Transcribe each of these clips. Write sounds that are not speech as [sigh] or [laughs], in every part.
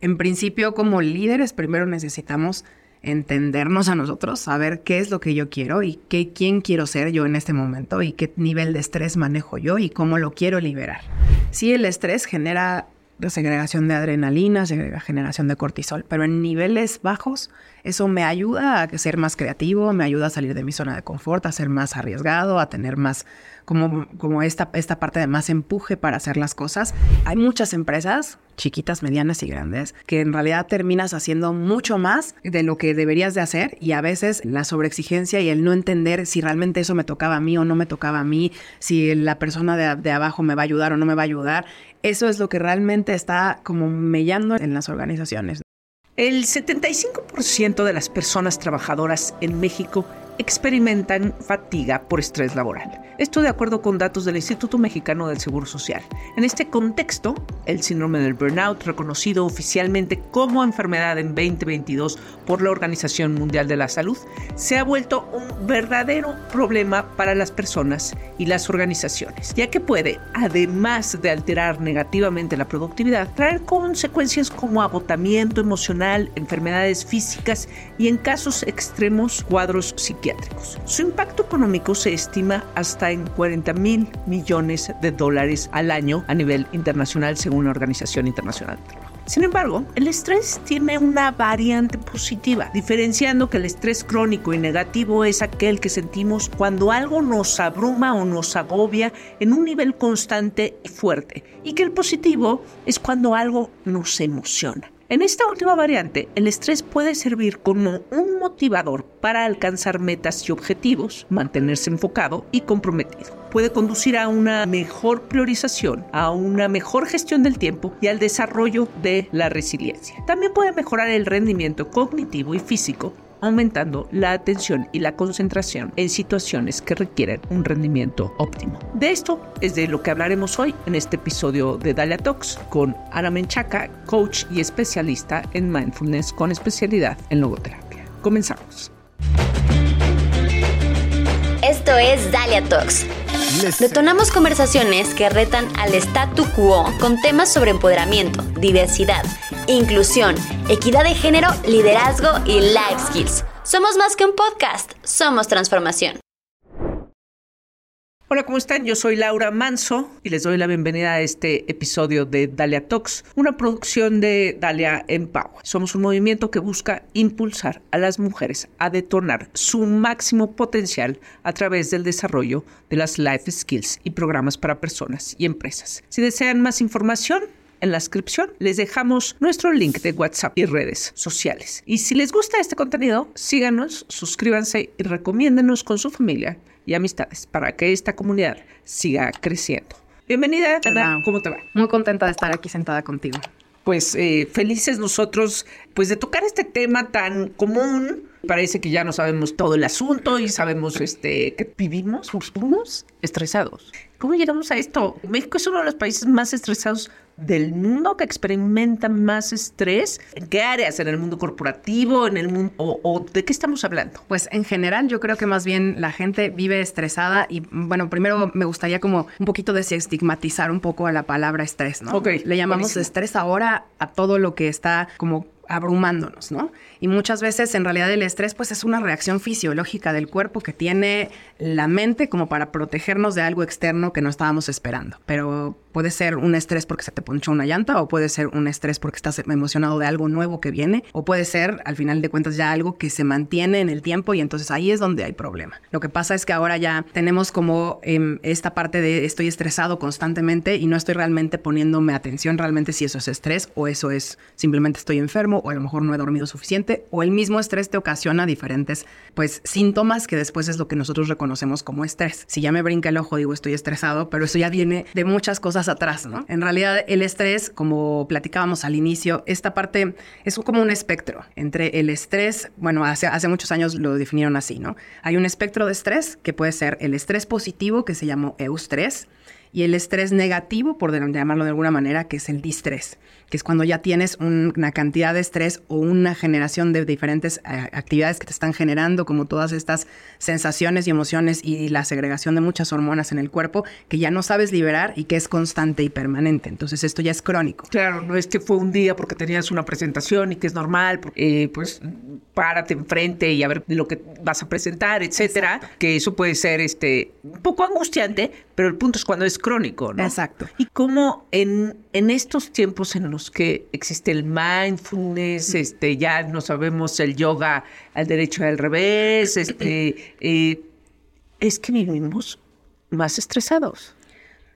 En principio, como líderes, primero necesitamos entendernos a nosotros, saber qué es lo que yo quiero y qué, quién quiero ser yo en este momento y qué nivel de estrés manejo yo y cómo lo quiero liberar. Si el estrés genera segregación de adrenalina, generación de cortisol, pero en niveles bajos eso me ayuda a ser más creativo, me ayuda a salir de mi zona de confort, a ser más arriesgado, a tener más como, como esta, esta parte de más empuje para hacer las cosas. Hay muchas empresas, chiquitas, medianas y grandes, que en realidad terminas haciendo mucho más de lo que deberías de hacer y a veces la sobreexigencia y el no entender si realmente eso me tocaba a mí o no me tocaba a mí, si la persona de, de abajo me va a ayudar o no me va a ayudar, eso es lo que realmente está como mellando en las organizaciones. El 75% de las personas trabajadoras en México experimentan fatiga por estrés laboral. Esto de acuerdo con datos del Instituto Mexicano del Seguro Social. En este contexto, el síndrome del burnout, reconocido oficialmente como enfermedad en 2022 por la Organización Mundial de la Salud, se ha vuelto un verdadero problema para las personas y las organizaciones, ya que puede, además de alterar negativamente la productividad, traer consecuencias como agotamiento emocional, enfermedades físicas y en casos extremos cuadros psiquiátricos. Su impacto económico se estima hasta en 40 mil millones de dólares al año a nivel internacional, según la Organización Internacional. Sin embargo, el estrés tiene una variante positiva, diferenciando que el estrés crónico y negativo es aquel que sentimos cuando algo nos abruma o nos agobia en un nivel constante y fuerte, y que el positivo es cuando algo nos emociona. En esta última variante, el estrés puede servir como un motivador para alcanzar metas y objetivos, mantenerse enfocado y comprometido. Puede conducir a una mejor priorización, a una mejor gestión del tiempo y al desarrollo de la resiliencia. También puede mejorar el rendimiento cognitivo y físico aumentando la atención y la concentración en situaciones que requieren un rendimiento óptimo. De esto es de lo que hablaremos hoy en este episodio de Dalia Talks con Ana Menchaca, coach y especialista en mindfulness con especialidad en logoterapia. Comenzamos. Esto es Dalia Talks. Detonamos conversaciones que retan al statu quo con temas sobre empoderamiento, diversidad, inclusión, equidad de género, liderazgo y life skills. Somos más que un podcast, somos transformación. Hola, ¿cómo están? Yo soy Laura Manso y les doy la bienvenida a este episodio de Dalia Talks, una producción de Dalia Empower. Somos un movimiento que busca impulsar a las mujeres a detonar su máximo potencial a través del desarrollo de las life skills y programas para personas y empresas. Si desean más información, en la descripción les dejamos nuestro link de WhatsApp y redes sociales. Y si les gusta este contenido, síganos, suscríbanse y recomiéndenos con su familia y amistades para que esta comunidad siga creciendo. Bienvenida, Ana. ¿Cómo te va? Muy contenta de estar aquí sentada contigo. Pues eh, felices nosotros, pues de tocar este tema tan común. Parece que ya no sabemos todo el asunto y sabemos este que vivimos, vivimos estresados. ¿Cómo llegamos a esto? México es uno de los países más estresados del mundo que experimenta más estrés? ¿En qué áreas? ¿En el mundo corporativo? ¿En el mundo? O, de qué estamos hablando? Pues en general yo creo que más bien la gente vive estresada y bueno, primero me gustaría como un poquito desestigmatizar un poco a la palabra estrés, ¿no? Ok. Le llamamos estrés ahora a todo lo que está como abrumándonos, ¿no? Y muchas veces en realidad el estrés pues es una reacción fisiológica del cuerpo que tiene la mente como para protegernos de algo externo que no estábamos esperando. Pero puede ser un estrés porque se te ponchó una llanta o puede ser un estrés porque estás emocionado de algo nuevo que viene o puede ser al final de cuentas ya algo que se mantiene en el tiempo y entonces ahí es donde hay problema. Lo que pasa es que ahora ya tenemos como em, esta parte de estoy estresado constantemente y no estoy realmente poniéndome atención realmente si eso es estrés o eso es simplemente estoy enfermo o a lo mejor no he dormido suficiente o el mismo estrés te ocasiona diferentes pues síntomas que después es lo que nosotros reconocemos como estrés. Si ya me brinca el ojo digo estoy estresado, pero eso ya viene de muchas cosas atrás, ¿no? En realidad el estrés, como platicábamos al inicio, esta parte es como un espectro entre el estrés, bueno, hace, hace muchos años lo definieron así, ¿no? Hay un espectro de estrés que puede ser el estrés positivo que se llamó eustrés y el estrés negativo, por llamarlo de alguna manera, que es el distrés, que es cuando ya tienes una cantidad de estrés o una generación de diferentes eh, actividades que te están generando, como todas estas sensaciones y emociones y la segregación de muchas hormonas en el cuerpo que ya no sabes liberar y que es constante y permanente. Entonces esto ya es crónico. Claro, no es que fue un día porque tenías una presentación y que es normal, eh, pues párate enfrente y a ver lo que vas a presentar, etcétera, que eso puede ser este un poco angustiante, pero el punto es cuando es crónico, ¿no? Exacto. Y cómo en, en estos tiempos en los que existe el mindfulness, este, ya no sabemos el yoga al derecho y al revés, este, [clears throat] eh, es que vivimos más estresados.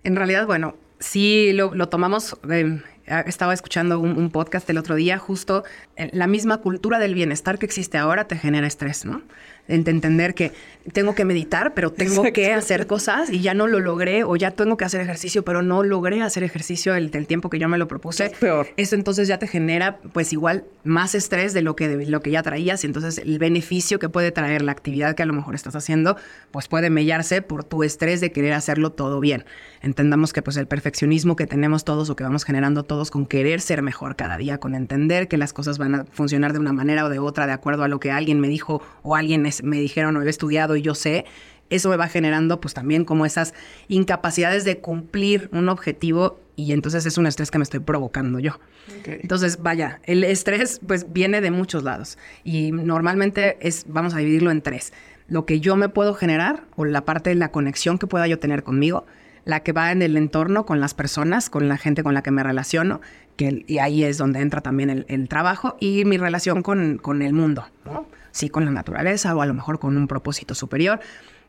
En realidad, bueno, sí lo, tomamos. Eh, estaba escuchando un, podcast el otro día, justo eh, la misma cultura del bienestar que existe ahora te genera estrés, ¿no? Entender que tengo que meditar, pero tengo que hacer cosas y ya no lo logré, o ya tengo que hacer ejercicio, pero no logré hacer ejercicio el, del tiempo que yo me lo propuse. peor. Eso entonces ya te genera, pues igual, más estrés de lo que, de lo que ya traías, y entonces el beneficio que puede traer la actividad que a lo mejor estás haciendo, pues puede mellarse por tu estrés de querer hacerlo todo bien. Entendamos que pues el perfeccionismo que tenemos todos o que vamos generando todos con querer ser mejor cada día, con entender que las cosas van a funcionar de una manera o de otra de acuerdo a lo que alguien me dijo o alguien me dijeron o he estudiado y yo sé, eso me va generando pues también como esas incapacidades de cumplir un objetivo y entonces es un estrés que me estoy provocando yo. Entonces, vaya, el estrés pues viene de muchos lados y normalmente es, vamos a dividirlo en tres. Lo que yo me puedo generar o la parte de la conexión que pueda yo tener conmigo, la que va en el entorno con las personas, con la gente con la que me relaciono, que, y ahí es donde entra también el, trabajo y mi relación con, con el mundo. ¿no? Sí con la naturaleza o a lo mejor con un propósito superior.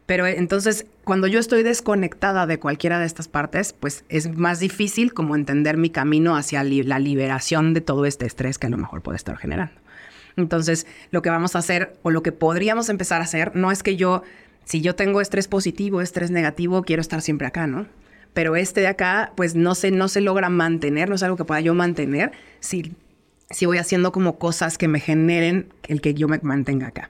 Pero eh, entonces, cuando yo estoy desconectada de cualquiera de estas partes, pues es más difícil como entender mi camino hacia la liberación de todo este estrés que a lo mejor puede estar generando. Entonces, lo que vamos a hacer o lo que podríamos empezar a hacer no es que yo, si yo tengo estrés positivo, estrés negativo, quiero estar siempre acá, ¿no? Pero este de acá, pues no se, no se logra mantener, no es algo que pueda yo mantener si si voy haciendo como cosas que me generen el que yo me mantenga acá.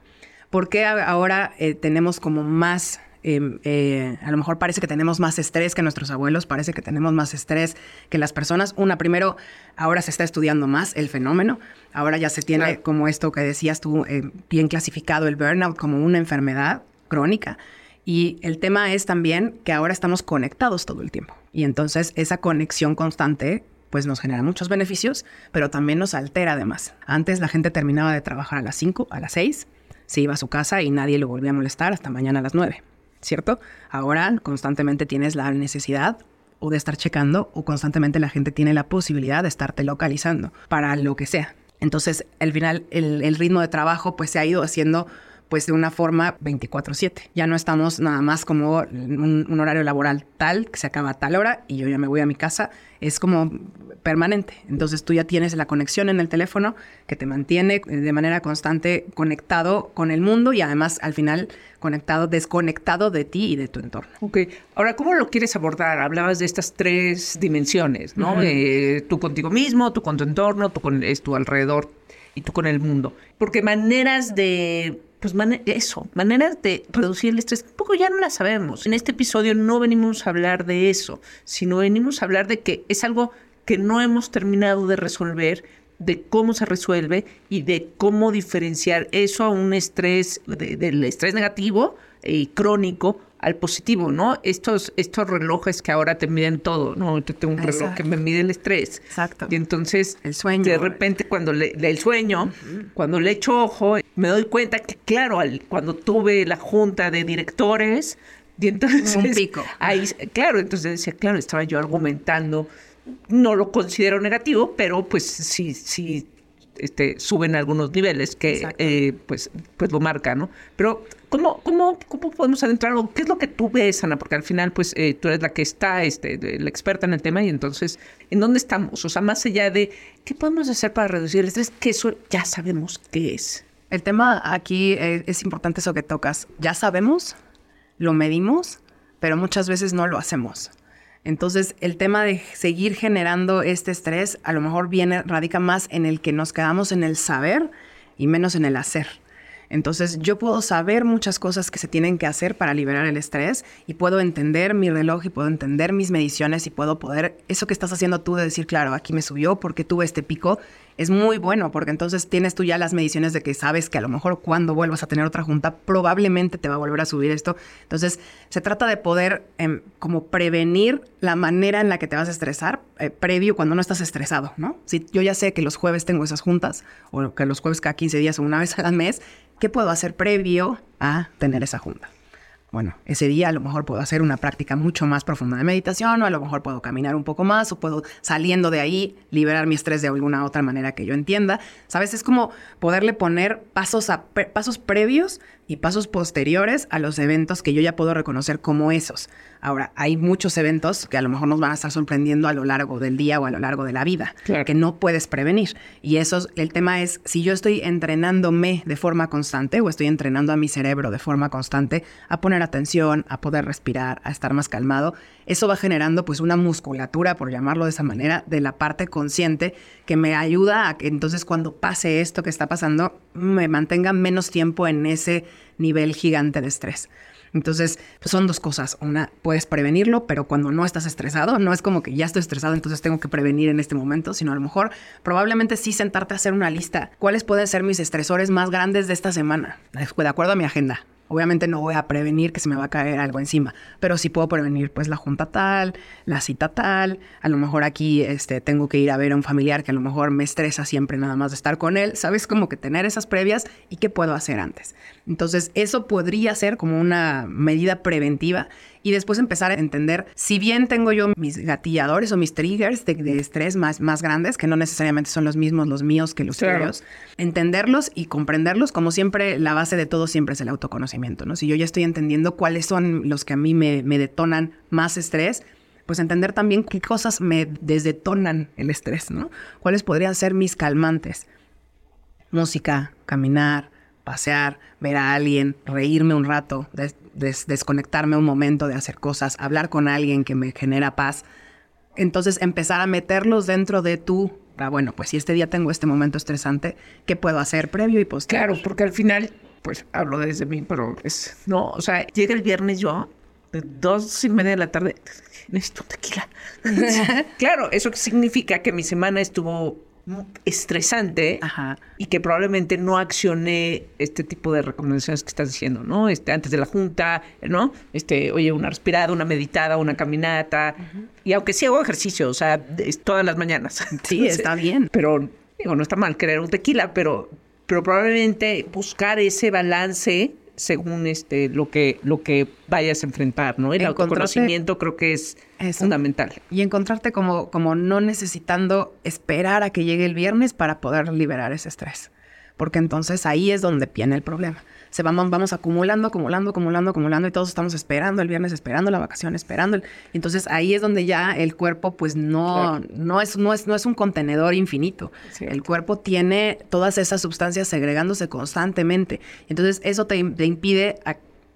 ¿Por qué ahora eh, tenemos como más, em, eh, a lo mejor parece que tenemos más estrés que nuestros abuelos, parece que tenemos más estrés que las personas? Una, primero, ahora se está estudiando más el fenómeno, ahora ya se tiene como esto que decías tú, eh, bien clasificado el burnout como una enfermedad crónica. Y el tema es también que ahora estamos conectados todo el tiempo. Y entonces esa conexión constante pues nos genera muchos beneficios, pero también nos altera además. Antes la gente terminaba de trabajar a las 5, a las 6, se iba a su casa y nadie lo volvía a molestar hasta mañana a las 9, ¿cierto? Ahora constantemente tienes la necesidad o de estar checando o constantemente la gente tiene la posibilidad de estarte localizando para lo que sea. Entonces, al final, el, ritmo de trabajo pues se ha ido haciendo pues de una forma 24/7. Ya no estamos nada más como un, un, horario laboral tal que se acaba a tal hora y yo ya me voy a mi casa. Es como permanente. Entonces tú ya tienes la conexión en el teléfono que te mantiene de manera constante conectado con el mundo y además al final conectado, desconectado de ti y de tu entorno. Ok, ahora, ¿cómo lo quieres abordar? Hablabas de estas tres dimensiones, ¿no? Eh, tú contigo mismo, tú con tu entorno, tú con es tu alrededor y tú con el mundo. Porque maneras de pues eso, maneras de reducir el estrés, un poco ya no las sabemos. En este episodio no venimos a hablar de eso, sino venimos a hablar de que es algo que no hemos terminado de resolver, de cómo se resuelve y de cómo diferenciar eso a un estrés, del estrés negativo y crónico al positivo, ¿no? Estos, estos relojes que ahora te miden todo, ¿no? Yo tengo un reloj que me mide el estrés. Exacto. Y entonces, el sueño. De repente, cuando le, el sueño, cuando le echo ojo, me doy cuenta que, claro, cuando tuve la junta de directores, y entonces... Un pico. Ahí, claro, entonces decía, claro, estaba yo argumentando no lo considero negativo, pero pues sí, sí este, suben algunos niveles que eh, pues, pues lo marca, ¿no? Pero ¿cómo, cómo, cómo podemos adentrar? ¿Qué es lo que tú ves, Ana? Porque al final pues eh, tú eres la que está, este, la experta en el tema y entonces, ¿en dónde estamos? O sea, más allá de ¿qué podemos hacer para reducir el estrés? Que eso ya sabemos qué es. El tema aquí es, es importante eso que tocas. Ya sabemos, lo medimos, pero muchas veces no lo hacemos. Entonces, el tema de seguir generando este estrés a lo mejor viene, radica más en el que nos quedamos en el saber y menos en el hacer. Entonces yo puedo saber muchas cosas que se tienen que hacer para liberar el estrés y puedo entender mi reloj y puedo entender mis mediciones y puedo poder, eso que estás haciendo tú de decir, claro, aquí me subió porque tuve este pico, es muy bueno porque entonces tienes tú ya las mediciones de que sabes que a lo mejor cuando vuelvas a tener otra junta probablemente te va a volver a subir esto. Entonces se trata de poder em, como prevenir la manera en la que te vas a estresar eh, previo cuando no estás estresado, ¿no? Si yo ya sé que los jueves tengo esas juntas o que los jueves cada 15 días o una vez al mes, ¿qué puedo hacer previo a tener esa junta? Bueno, ese día a lo mejor puedo hacer una práctica mucho más profunda de meditación o a lo mejor puedo caminar un poco más o puedo saliendo de ahí liberar mi estrés de alguna otra manera que yo entienda. ¿Sabes? Es como poderle poner pasos, a, pasos previos y pasos posteriores a los eventos que yo ya puedo reconocer como esos. Ahora, hay muchos eventos que a lo mejor nos van a estar sorprendiendo a lo largo del día o a lo largo de la vida, que no puedes prevenir. Y eso, el tema es, si yo estoy entrenándome de forma constante o estoy entrenando a mi cerebro de forma constante a poner atención, a poder respirar, a estar más calmado, eso va generando pues una musculatura, por llamarlo de esa manera, de la parte consciente que me ayuda a que entonces cuando pase esto que está pasando, me mantenga menos tiempo en ese nivel gigante de estrés. Entonces, pues son dos cosas. Una, puedes prevenirlo, pero cuando no estás estresado, no es como que ya estoy estresado, entonces tengo que prevenir en este momento, sino a lo mejor probablemente sí sentarte a hacer una lista. ¿Cuáles pueden ser mis estresores más grandes de esta semana? De acuerdo a mi agenda. Obviamente no voy a prevenir que se me va a caer algo encima, pero sí puedo prevenir pues la junta tal, la cita tal, a lo mejor aquí este, tengo que ir a ver a un familiar que a lo mejor me estresa siempre nada más de estar con él, ¿sabes? Como que tener esas previas y qué puedo hacer antes. Entonces eso podría ser como una medida preventiva y después empezar a entender, si bien tengo yo mis gatilladores o mis triggers de, estrés más, más grandes, que no necesariamente son los mismos los míos que los tuyos, entenderlos y comprenderlos, como siempre, la base de todo siempre es el autoconocimiento, ¿no? Si yo ya estoy entendiendo cuáles son los que a mí me, me detonan más estrés, pues entender también qué cosas me desdetonan el estrés, ¿no? ¿Cuáles podrían ser mis calmantes? Música, caminar, pasear, ver a alguien, reírme un rato, desconectarme un momento de hacer cosas, hablar con alguien que me genera paz. Entonces empezar a meterlos dentro de tu, ah, bueno, pues si este día tengo este momento estresante, ¿qué puedo hacer previo y posterior? Claro, porque al final, pues hablo desde mí, pero es, no, o sea, llega el viernes yo, de dos y media de la tarde, necesito tequila. [laughs] claro, eso significa que mi semana estuvo estresante y que probablemente no accioné este tipo de recomendaciones que estás diciendo, ¿no? Este, antes de la junta, ¿no? Este, oye, una respirada, una meditada, una caminata. Y aunque sí hago ejercicio, o sea, todas las mañanas. [laughs] Sí, está bien. Pero, digo, no está mal querer un tequila, pero, pero probablemente buscar ese balance según este lo que lo que vayas a enfrentar, ¿no? El autoconocimiento creo que es fundamental. Y encontrarte como, como no necesitando esperar a que llegue el viernes para poder liberar ese estrés. Porque entonces ahí es donde viene el problema se vamos, vamos acumulando, acumulando, acumulando, acumulando y todos estamos esperando el viernes, esperando la vacación, esperando. Entonces ahí es donde ya el cuerpo pues no, no, es, no, es, no es un contenedor infinito. El cuerpo tiene todas esas sustancias segregándose constantemente. Entonces eso te, impide,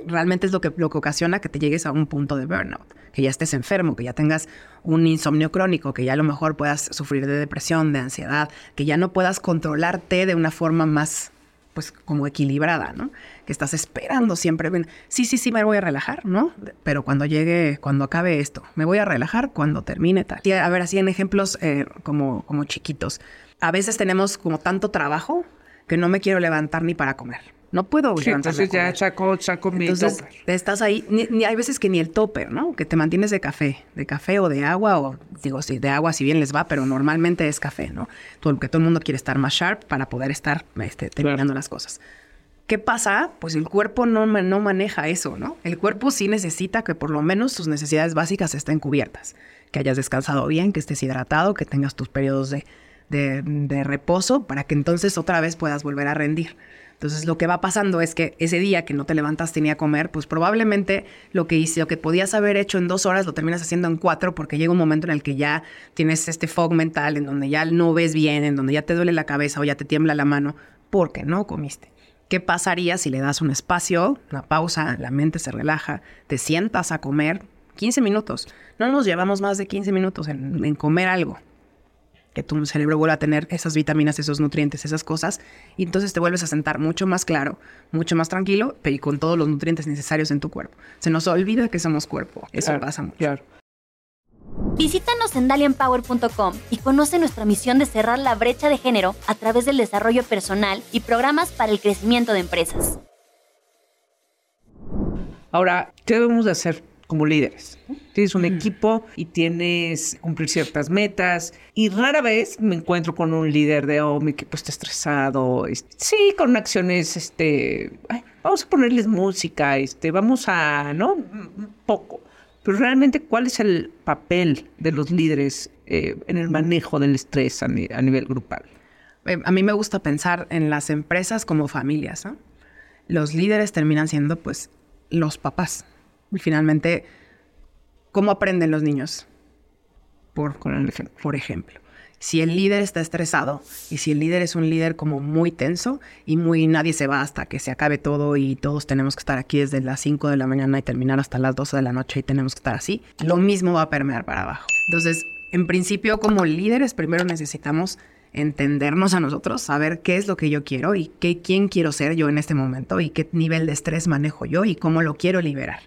realmente es lo que, lo que ocasiona que te llegues a un punto de burnout que ya estés enfermo, que ya tengas un insomnio crónico, que ya a lo mejor puedas sufrir de depresión, de ansiedad, que ya no puedas controlarte de una forma más pues como equilibrada, ¿no? Que estás esperando siempre, sí, sí, sí, me voy a relajar, ¿no? Pero cuando llegue, cuando acabe esto, me voy a relajar cuando termine tal. Y a ver, así en ejemplos eh, como, como chiquitos. A veces tenemos como tanto trabajo que no me quiero levantar ni para comer. No puedo sí, Entonces ya saco, saco mi entonces, Estás ahí, ni, hay veces que ni el topper, ¿no? Que te mantienes de café, de café o de agua, o digo, sí, de agua si bien les va, pero normalmente es café, ¿no? Todo, que todo el mundo quiere estar más sharp para poder estar este, terminando las cosas. ¿Qué pasa? Pues el cuerpo no, no maneja eso, ¿no? El cuerpo sí necesita que por lo menos sus necesidades básicas estén cubiertas. Que hayas descansado bien, que estés hidratado, que tengas tus periodos de, de, de reposo para que entonces otra vez puedas volver a rendir. Entonces lo que va pasando es que ese día que no te levantas tenía a comer, pues probablemente lo que hice, lo que podías haber hecho en dos horas lo terminas haciendo en cuatro porque llega un momento en el que ya tienes este fog mental, en donde ya no ves bien, en donde ya te duele la cabeza o ya te tiembla la mano porque no comiste. ¿Qué pasaría si le das un espacio, una pausa, la mente se relaja, te sientas a comer 15 minutos? No nos llevamos más de 15 minutos en, en comer algo. Que tu cerebro vuelva a tener esas vitaminas, esos nutrientes, esas cosas, y entonces te vuelves a sentar mucho más claro, mucho más tranquilo y con todos los nutrientes necesarios en tu cuerpo. Se nos olvida que somos cuerpo. Eso pasa mucho. Claro. Visítanos en dalianpower.com y conoce nuestra misión de cerrar la brecha de género a través del desarrollo personal y programas para el crecimiento de empresas. Ahora, ¿qué debemos de hacer como líderes? Tienes un equipo y tienes cumplir ciertas metas y rara vez me encuentro con un líder de, oh, mi equipo está estresado. Sí, con acciones, este, vamos a ponerles música, este, vamos a, ¿no? Poco. Pero realmente, ¿cuál es el papel de los líderes eh, en el manejo del estrés a, nivel grupal? Eh, a mí me gusta pensar en las empresas como familias. Los líderes terminan siendo, pues, los papás. Y finalmente, ¿cómo aprenden los niños? Por, por ejemplo. Si el líder está estresado y si el líder es un líder como muy tenso y muy nadie se va hasta que se acabe todo y todos tenemos que estar aquí desde las 5 de la mañana y terminar hasta las 12 de la noche y tenemos que estar así, lo mismo va a permear para abajo. Entonces, en principio, como líderes, primero necesitamos entendernos a nosotros, saber qué es lo que yo quiero y qué, quién quiero ser yo en este momento y qué nivel de estrés manejo yo y cómo lo quiero liberar,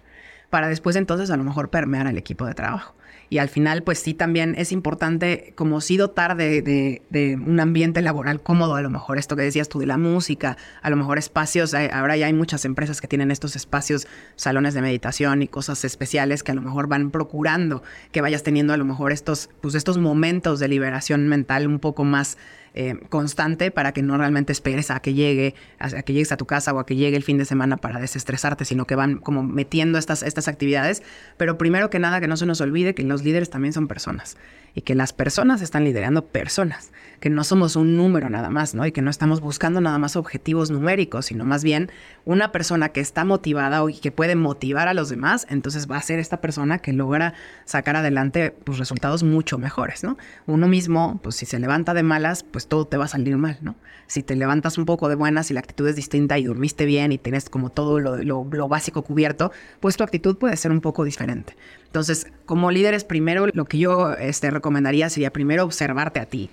para después entonces a lo mejor permear al equipo de trabajo. Y al final pues sí también es importante como sí dotar de, de, un ambiente laboral cómodo, a lo mejor esto que decías tú de la música, a lo mejor espacios, ahora ya hay muchas empresas que tienen estos espacios, salones de meditación y cosas especiales que a lo mejor van procurando que vayas teniendo a lo mejor estos, pues estos momentos de liberación mental un poco más eh, constante para que no realmente esperes a que llegue, a, que llegues a tu casa o a que llegue el fin de semana para desestresarte, sino que van como metiendo estas, estas actividades. Pero primero que nada, que no se nos olvide que los líderes también son personas y que las personas están liderando personas, que no somos un número nada más, ¿no? Y que no estamos buscando nada más objetivos numéricos, sino más bien una persona que está motivada y que puede motivar a los demás, entonces va a ser esta persona que logra sacar adelante pues, resultados mucho mejores, ¿no? Uno mismo, pues si se levanta de malas, pues todo te va a salir mal, ¿no? Si te levantas un poco de buenas y la actitud es distinta y durmiste bien y tienes como todo lo, lo, lo básico cubierto, pues tu actitud puede ser un poco diferente. Entonces, como líderes, primero lo que yo este, recomendaría sería primero observarte a ti,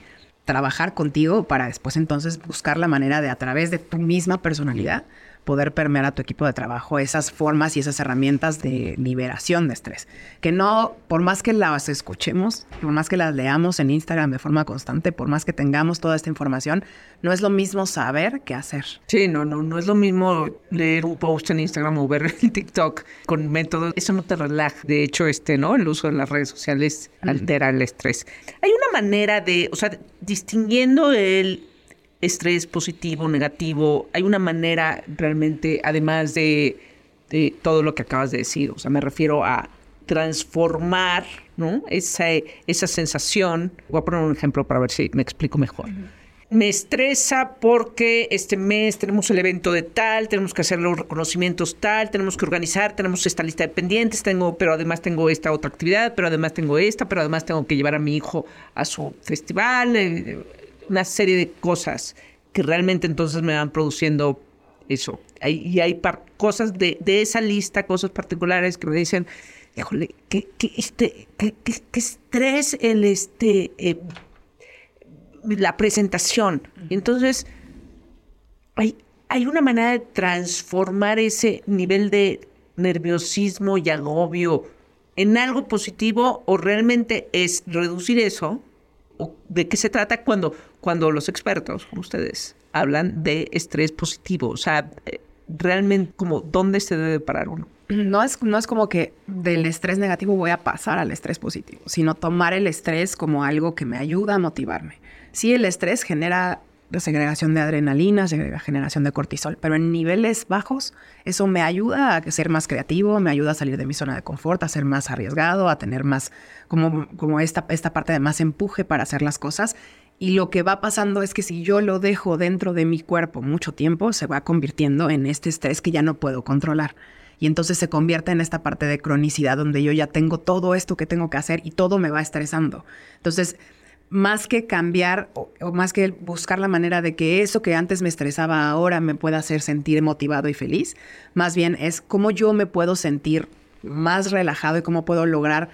trabajar contigo para después entonces buscar la manera de a través de tu misma personalidad poder permear a tu equipo de trabajo esas formas y esas herramientas de liberación de estrés. Que no, por más que las escuchemos, por más que las leamos en Instagram de forma constante, por más que tengamos toda esta información, no es lo mismo saber que hacer. Sí, no, no, no es lo mismo leer un post en Instagram o ver [laughs] en TikTok con métodos. Eso no te relaja. De hecho, este, ¿no? El uso de las redes sociales altera el estrés. Hay una manera de, o sea, distinguiendo el estrés positivo, negativo, hay una manera realmente, además de, todo lo que acabas de decir, o sea, me refiero a transformar ¿no? esa, esa sensación. Voy a poner un ejemplo para ver si me explico mejor. Me estresa porque este mes tenemos el evento de tal, tenemos que hacer los reconocimientos tal, tenemos que organizar, tenemos esta lista de pendientes, tengo, pero además tengo esta otra actividad, pero además tengo esta, pero además tengo que llevar a mi hijo a su festival, eh, una serie de cosas que realmente entonces me van produciendo eso. y hay cosas de, esa lista, cosas particulares que me dicen, híjole, qué, este, estrés el este eh, la presentación. Entonces, hay, hay una manera de transformar ese nivel de nerviosismo y agobio en algo positivo o realmente es reducir eso de qué se trata cuando, cuando los expertos, ustedes, hablan de estrés positivo? O sea, eh, realmente, como, ¿dónde se debe parar uno? No es, no es como que del estrés negativo voy a pasar al estrés positivo, sino tomar el estrés como algo que me ayuda a motivarme. Sí, el estrés genera segregación de adrenalina, generación de cortisol, pero en niveles bajos eso me ayuda a ser más creativo, me ayuda a salir de mi zona de confort, a ser más arriesgado, a tener más como, como esta, esta parte de más empuje para hacer las cosas. Y lo que va pasando es que si yo lo dejo dentro de mi cuerpo mucho tiempo, se va convirtiendo en este estrés que ya no puedo controlar y entonces se convierte en esta parte de cronicidad donde yo ya tengo todo esto que tengo que hacer y todo me va estresando. Entonces, más que cambiar o, más que buscar la manera de que eso que antes me estresaba ahora me pueda hacer sentir motivado y feliz, más bien es cómo yo me puedo sentir más relajado y cómo puedo lograr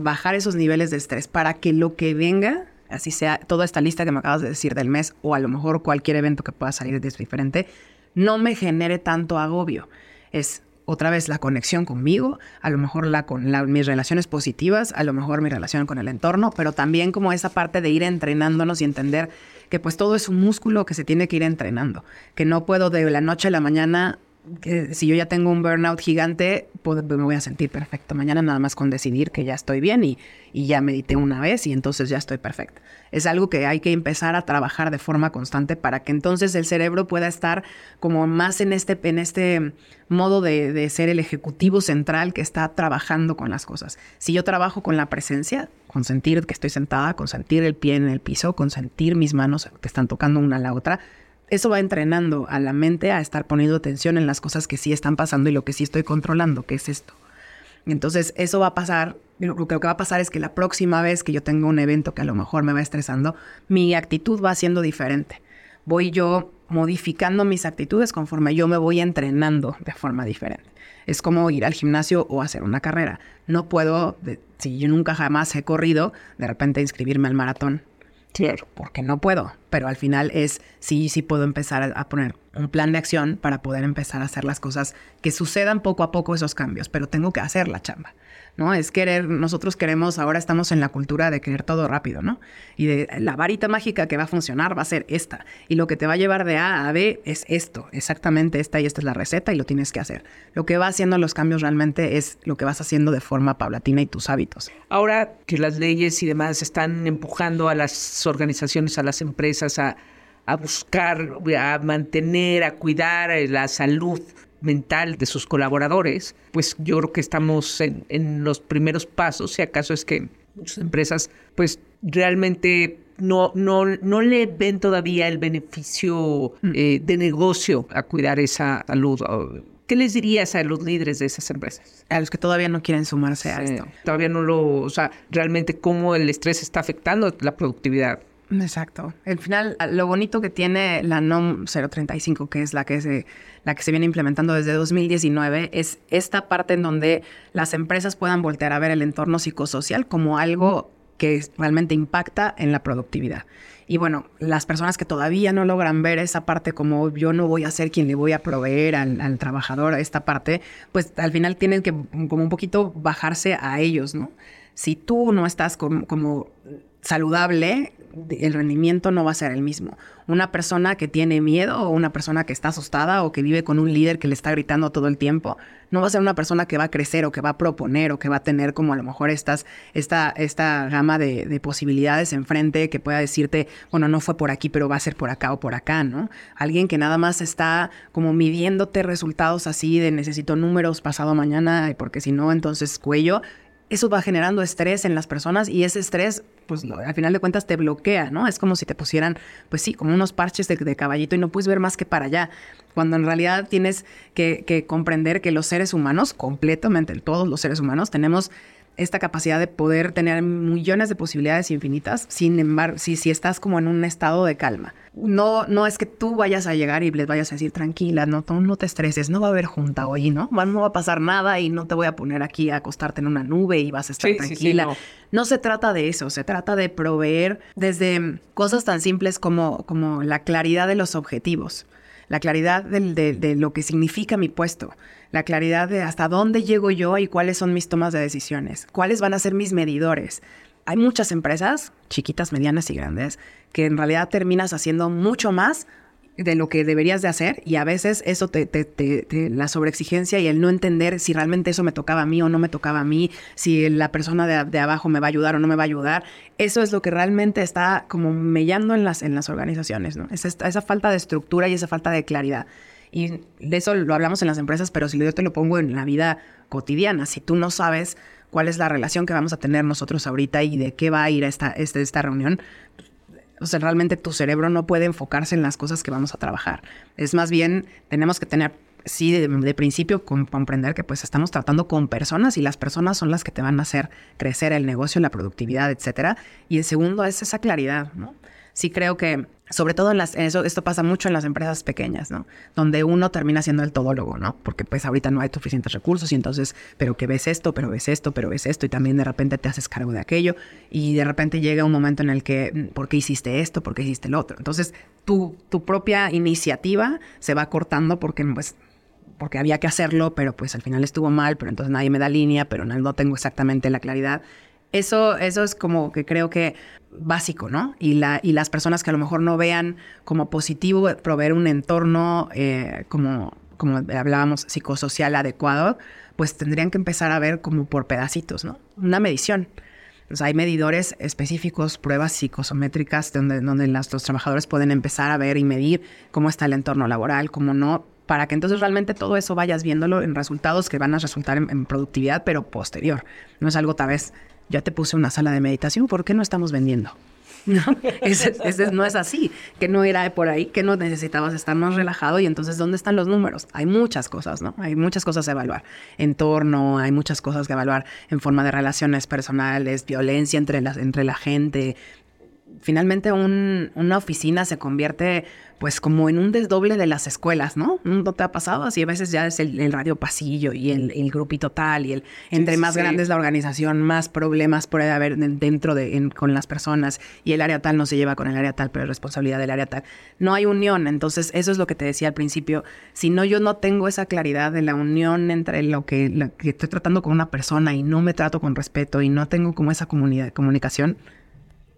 bajar esos niveles de estrés para que lo que venga así sea toda esta lista que me acabas de decir del mes o a lo mejor cualquier evento que pueda salir es diferente, no me genere tanto agobio. Es otra vez la conexión conmigo, a lo mejor la con mis relaciones positivas, a lo mejor mi relación con el entorno, pero también como esa parte de ir entrenándonos y entender que pues todo es un músculo que se tiene que ir entrenando, que no puedo de la noche a la mañana que si yo ya tengo un burnout gigante, pues me voy a sentir perfecto. Mañana nada más con decidir que ya estoy bien y, y, ya medité una vez y entonces ya estoy perfecta. Es algo que hay que empezar a trabajar de forma constante para que entonces el cerebro pueda estar como más en este, en este modo de, de ser el ejecutivo central que está trabajando con las cosas. Si yo trabajo con la presencia, con sentir que estoy sentada, con sentir el pie en el piso, con sentir mis manos que están tocando una a la otra, eso va entrenando a la mente a estar poniendo atención en las cosas que sí están pasando y lo que sí estoy controlando, que es esto. Entonces, eso va a pasar, lo que va a pasar es que la próxima vez que yo tenga un evento que a lo mejor me va estresando, mi actitud va siendo diferente. Voy yo modificando mis actitudes conforme yo me voy entrenando de forma diferente. Es como ir al gimnasio o hacer una carrera. No puedo, si yo nunca jamás he corrido, de repente inscribirme al maratón Claro. Porque no puedo, pero al final es sí, sí puedo empezar a poner un plan de acción para poder empezar a hacer las cosas que sucedan poco a poco esos cambios, pero tengo que hacer la chamba. ¿no? Es querer, nosotros queremos, ahora estamos en la cultura de querer todo rápido, ¿no? Y de la varita mágica que va a funcionar va a ser esta. Y lo que te va a llevar de A a B es esto, exactamente esta y esta es la receta y lo tienes que hacer. Lo que va haciendo los cambios realmente es lo que vas haciendo de forma paulatina y tus hábitos. Ahora que las leyes y demás están empujando a las organizaciones, a las empresas a, a buscar, a mantener, a cuidar la salud mental de sus colaboradores, pues yo creo que estamos en, los primeros pasos, si acaso es que muchas empresas pues realmente no, no, no le ven todavía el beneficio mm. eh, de negocio a cuidar esa salud. ¿Qué les dirías a los líderes de esas empresas? A los que todavía no quieren sumarse a esto. Todavía no lo, o sea, realmente cómo el estrés está afectando la productividad. Exacto. Al final, lo bonito que tiene la NOM 035, que es la que se, la que se viene implementando desde 2019, es esta parte en donde las empresas puedan voltear a ver el entorno psicosocial como algo que realmente impacta en la productividad. Y bueno, las personas que todavía no logran ver esa parte como yo no voy a ser quien le voy a proveer al, al trabajador a esta parte, pues al final tienen que como un poquito bajarse a ellos, ¿no? Si tú no estás como saludable, el rendimiento no va a ser el mismo. Una persona que tiene miedo o una persona que está asustada o que vive con un líder que le está gritando todo el tiempo, no va a ser una persona que va a crecer o que va a proponer o que va a tener como a lo mejor estas, esta, esta gama de, de posibilidades enfrente que pueda decirte, bueno, no fue por aquí, pero va a ser por acá o por acá, ¿no? Alguien que nada más está como midiéndote resultados así de necesito números pasado mañana porque si no, entonces cuello eso va generando estrés en las personas y ese estrés, pues al final de cuentas te bloquea, ¿no? Es como si te pusieran, pues sí, como unos parches de, caballito y no puedes ver más que para allá, cuando en realidad tienes que, que comprender que los seres humanos, completamente todos los seres humanos, tenemos esta capacidad de poder tener millones de posibilidades infinitas, sin embargo, si, si estás como en un estado de calma. No, no es que tú vayas a llegar y les vayas a decir, tranquila, no, no te estreses, no va a haber junta hoy, ¿no? No va a pasar nada y no te voy a poner aquí a acostarte en una nube y vas a estar tranquila. no. se trata de eso, se trata de proveer desde cosas tan simples como, como la claridad de los objetivos la claridad de, lo que significa mi puesto, la claridad de hasta dónde llego yo y cuáles son mis tomas de decisiones, cuáles van a ser mis medidores. Hay muchas empresas, chiquitas, medianas y grandes, que en realidad terminas haciendo mucho más de lo que deberías de hacer y a veces eso te, la sobreexigencia y el no entender si realmente eso me tocaba a mí o no me tocaba a mí, si la persona de, abajo me va a ayudar o no me va a ayudar, eso es lo que realmente está como mellando en las, en las organizaciones, ¿no? esa, esa falta de estructura y esa falta de claridad. Y de eso lo hablamos en las empresas, pero si yo te lo pongo en la vida cotidiana, si tú no sabes cuál es la relación que vamos a tener nosotros ahorita y de qué va a ir esta, este, esta reunión, o sea, realmente tu cerebro no puede enfocarse en las cosas que vamos a trabajar. Es más bien, tenemos que tener, sí, de, principio comprender que pues estamos tratando con personas y las personas son las que te van a hacer crecer el negocio, la productividad, etcétera. Y el segundo es esa claridad, ¿no? Sí creo que sobre todo en las, eso, esto pasa mucho en las empresas pequeñas, ¿no? Donde uno termina siendo el todólogo, ¿no? Porque pues ahorita no hay suficientes recursos y entonces, pero que ves esto, pero ves esto, pero ves esto y también de repente te haces cargo de aquello y de repente llega un momento en el que, mm, ¿por qué hiciste esto? ¿Por qué hiciste el otro? Entonces, tu, tu propia iniciativa se va cortando porque pues porque había que hacerlo, pero pues al final estuvo mal, pero entonces nadie me da línea, pero no, no tengo exactamente la claridad. Eso, eso es como que creo que básico, ¿no? Y, la, y las personas que a lo mejor no vean como positivo proveer un entorno eh, como, como hablábamos, psicosocial adecuado, pues tendrían que empezar a ver como por pedacitos, ¿no? Una medición. Pues hay medidores específicos, pruebas psicosométricas, donde, donde los trabajadores pueden empezar a ver y medir cómo está el entorno laboral, cómo no, para que entonces realmente todo eso vayas viéndolo en resultados que van a resultar en, en productividad, pero posterior. No es algo tal vez ya te puse una sala de meditación, ¿por qué no estamos vendiendo? [laughs] No, no es así, que no era por ahí, que no necesitabas estar más relajado y entonces ¿dónde están los números? Hay muchas cosas, ¿no? Hay muchas cosas a evaluar. Entorno, hay muchas cosas que evaluar en forma de relaciones personales, violencia entre entre la gente. Finalmente una oficina se convierte pues como en un desdoble de las escuelas, ¿no? ¿No te ha pasado? Así a veces ya es el, radio pasillo y el, el, grupito tal y el entre más grande es la organización, más problemas puede haber dentro de con las personas y el área tal no se lleva con el área tal, pero es responsabilidad del área tal. No hay unión, entonces eso es lo que te decía al principio. Si no yo no tengo esa claridad de la unión entre lo que, lo que estoy tratando con una persona y no me trato con respeto y no tengo como esa comunidad, comunicación,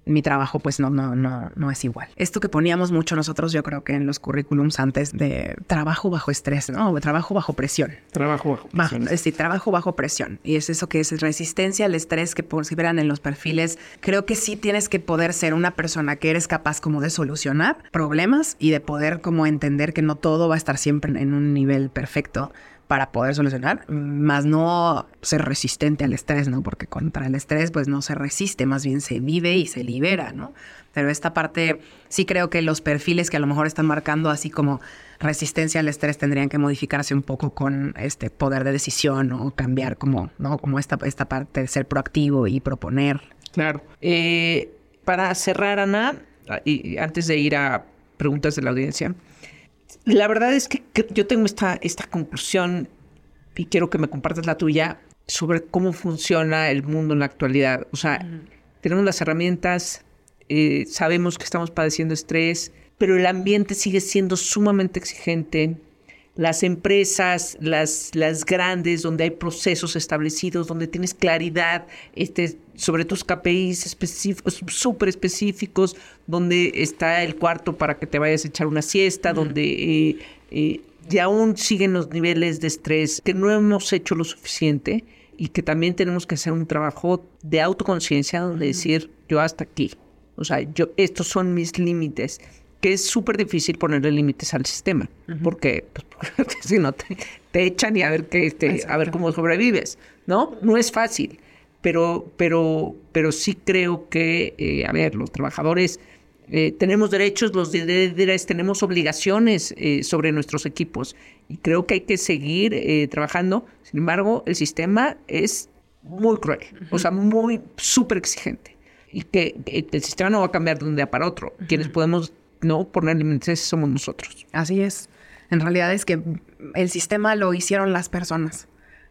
mi trabajo pues no, no, no, no es igual. Esto que poníamos mucho nosotros, yo creo que en los currículums antes de trabajo bajo estrés, ¿no? O trabajo bajo presión. Trabajo bajo presión. sí, trabajo bajo presión. Y es eso que es resistencia al estrés que por si verán en los perfiles. Creo que sí tienes que poder ser una persona que eres capaz como de solucionar problemas y de poder como entender que no todo va a estar siempre en un nivel perfecto para poder solucionar, más no ser resistente al estrés, ¿no? Porque contra el estrés pues no se resiste, más bien se vive y se libera, ¿no? Pero esta parte sí creo que los perfiles que a lo mejor están marcando así como resistencia al estrés tendrían que modificarse un poco con este poder de decisión o cambiar como, ¿no? Como esta, esta parte de ser proactivo y proponer. Claro. Eh, para cerrar, Ana, y antes de ir a preguntas de la audiencia, la verdad es que, yo tengo esta, esta conclusión y quiero que me compartas la tuya sobre cómo funciona el mundo en la actualidad. O sea, tenemos las herramientas, eh, sabemos que estamos padeciendo estrés, pero el ambiente sigue siendo sumamente exigente las empresas, las, las grandes, donde hay procesos establecidos, donde tienes claridad este, sobre tus KPIs específicos, súper específicos, donde está el cuarto para que te vayas a echar una siesta, donde eh, eh, y aún siguen los niveles de estrés, que no hemos hecho lo suficiente y que también tenemos que hacer un trabajo de autoconciencia donde decir yo hasta aquí. O sea, yo, estos son mis límites que es súper difícil ponerle límites al sistema, porque, pues, [laughs] si no te, echan y a ver qué, este, a ver cómo sobrevives, ¿no? No es fácil, pero, pero, pero sí creo que, eh, a ver, los trabajadores eh, tenemos derechos, los líderes tenemos obligaciones eh, sobre nuestros equipos y creo que hay que seguir trabajando. Sin embargo, el sistema es muy cruel, o sea, muy súper exigente y que, el sistema no va a cambiar de un día para otro. Quienes podemos no poner límites somos nosotros. Así es. En realidad es que el sistema lo hicieron las personas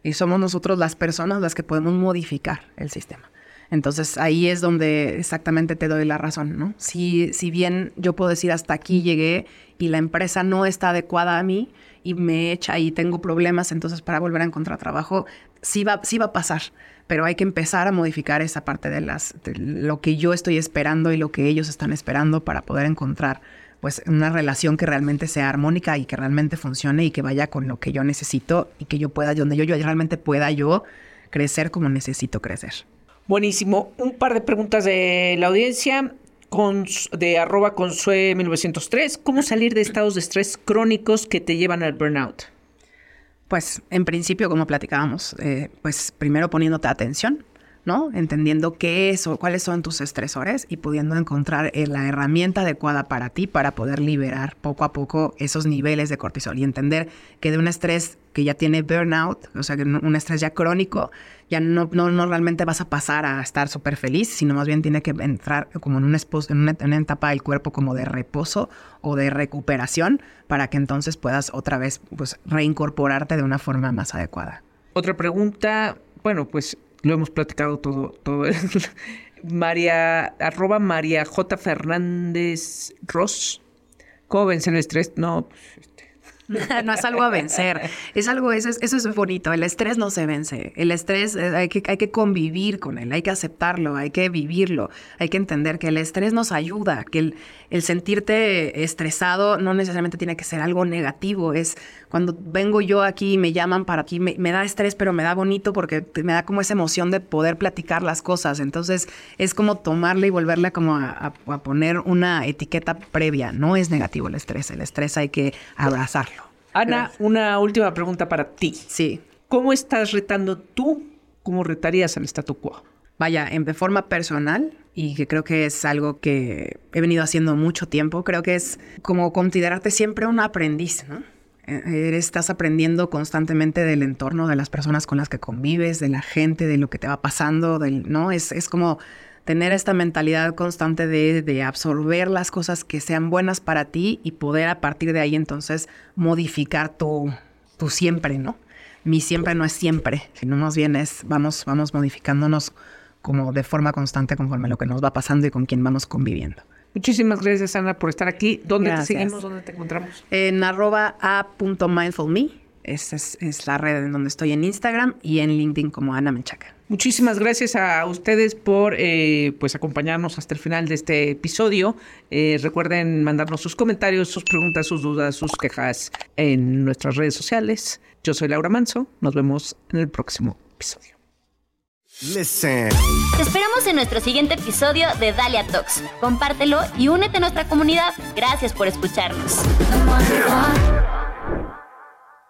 y somos nosotros las personas las que podemos modificar el sistema. Entonces ahí es donde exactamente te doy la razón, ¿no? Si, si bien yo puedo decir hasta aquí llegué y la empresa no está adecuada a mí y me echa y tengo problemas, entonces para volver a encontrar trabajo, sí va, sí va a pasar pero hay que empezar a modificar esa parte de, las, lo que yo estoy esperando y lo que ellos están esperando para poder encontrar pues una relación que realmente sea armónica y que realmente funcione y que vaya con lo que yo necesito y que yo pueda, donde yo, yo realmente pueda yo crecer como necesito crecer. Buenísimo. Un par de preguntas de la audiencia con, de arroba consue 1903. ¿Cómo salir de estados de estrés crónicos que te llevan al burnout? Pues en principio, como platicábamos, eh, pues primero poniéndote atención, ¿no? Entendiendo qué es o cuáles son tus estresores y pudiendo encontrar eh, la herramienta adecuada para ti para poder liberar poco a poco esos niveles de cortisol y entender que de un estrés que ya tiene burnout, o sea, que un estrés ya crónico, ya no, no, realmente vas a pasar a estar súper feliz, sino más bien tiene que entrar como en una, en una, etapa del cuerpo como de reposo o de recuperación para que entonces puedas otra vez pues reincorporarte de una forma más adecuada. Otra pregunta, bueno, pues lo hemos platicado todo, todo. [laughs] María, arroba María J. Fernández Ross. ¿Cómo vencer el estrés? No, pues, [laughs] no es algo a vencer, es algo, eso es, eso es bonito, el estrés no se vence, el estrés eh, hay que, hay que convivir con él, hay que aceptarlo, hay que vivirlo, hay que entender que el estrés nos ayuda, que el, el sentirte estresado no necesariamente tiene que ser algo negativo, es cuando vengo yo aquí y me llaman para aquí, me, da estrés, pero me da bonito porque me da como esa emoción de poder platicar las cosas, entonces es como tomarle y volverle como a poner una etiqueta previa, no es negativo el estrés, el estrés hay que abrazarlo. Ana, una última pregunta para ti. Sí. ¿Cómo estás retando tú? ¿Cómo retarías al statu quo? Vaya, en de forma personal, y que creo que es algo que he venido haciendo mucho tiempo, creo que es como considerarte siempre un aprendiz, ¿no? Eh, estás aprendiendo constantemente del entorno, de las personas con las que convives, de la gente, de lo que te va pasando, del, ¿no? Es, es como tener esta mentalidad constante de, absorber las cosas que sean buenas para ti y poder a partir de ahí entonces modificar tu, tu siempre, ¿no? Mi siempre no es siempre, sino más bien es vamos, vamos modificándonos como de forma constante conforme lo que nos va pasando y con quien vamos conviviendo. Muchísimas gracias, Ana, por estar aquí. ¿Dónde te seguimos? ¿Dónde te encontramos? En arroba a.mindfulme. Esa es, es, la red en donde estoy en Instagram y en LinkedIn como Ana Menchaca. Muchísimas gracias a ustedes por eh, pues acompañarnos hasta el final de este episodio. Eh, recuerden mandarnos sus comentarios, sus preguntas, sus dudas, sus quejas en nuestras redes sociales. Yo soy Laura Manso. Nos vemos en el próximo episodio. Te esperamos en nuestro siguiente episodio de Dalia Talks. Compártelo y únete a nuestra comunidad. Gracias por escucharnos.